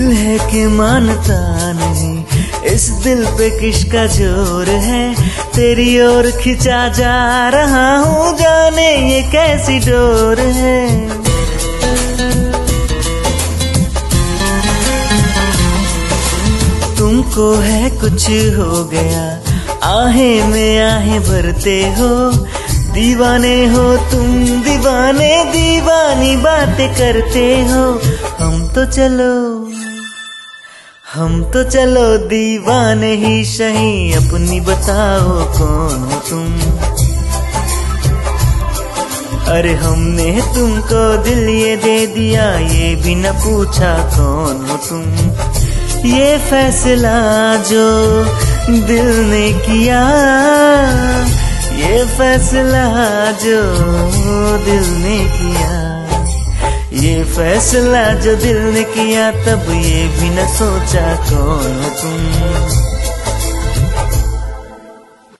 है कि मानता नहीं। इस दिल पे किसका ज़ोर है? तेरी ओर खिंचा जा रहा हूँ, जाने ये कैसी डोर है? तुमको है कुछ हो गया, आहे में आहे भरते हो। दीवाने हो तुम, दीवाने दीवानी बातें करते हो। हम तो चलो। हम तो चलो दीवाने ही सही, अपनी बताओ कौन हो तुम? अरे हमने तुमको दिल ये दे दिया, ये भी न पूछा कौन हो तुम? ये फैसला जो दिल ने किया, ये फैसला जो दिल ने किया। ये फैसला जो दिल ने किया तब ये भी न सोचा कौन तुम।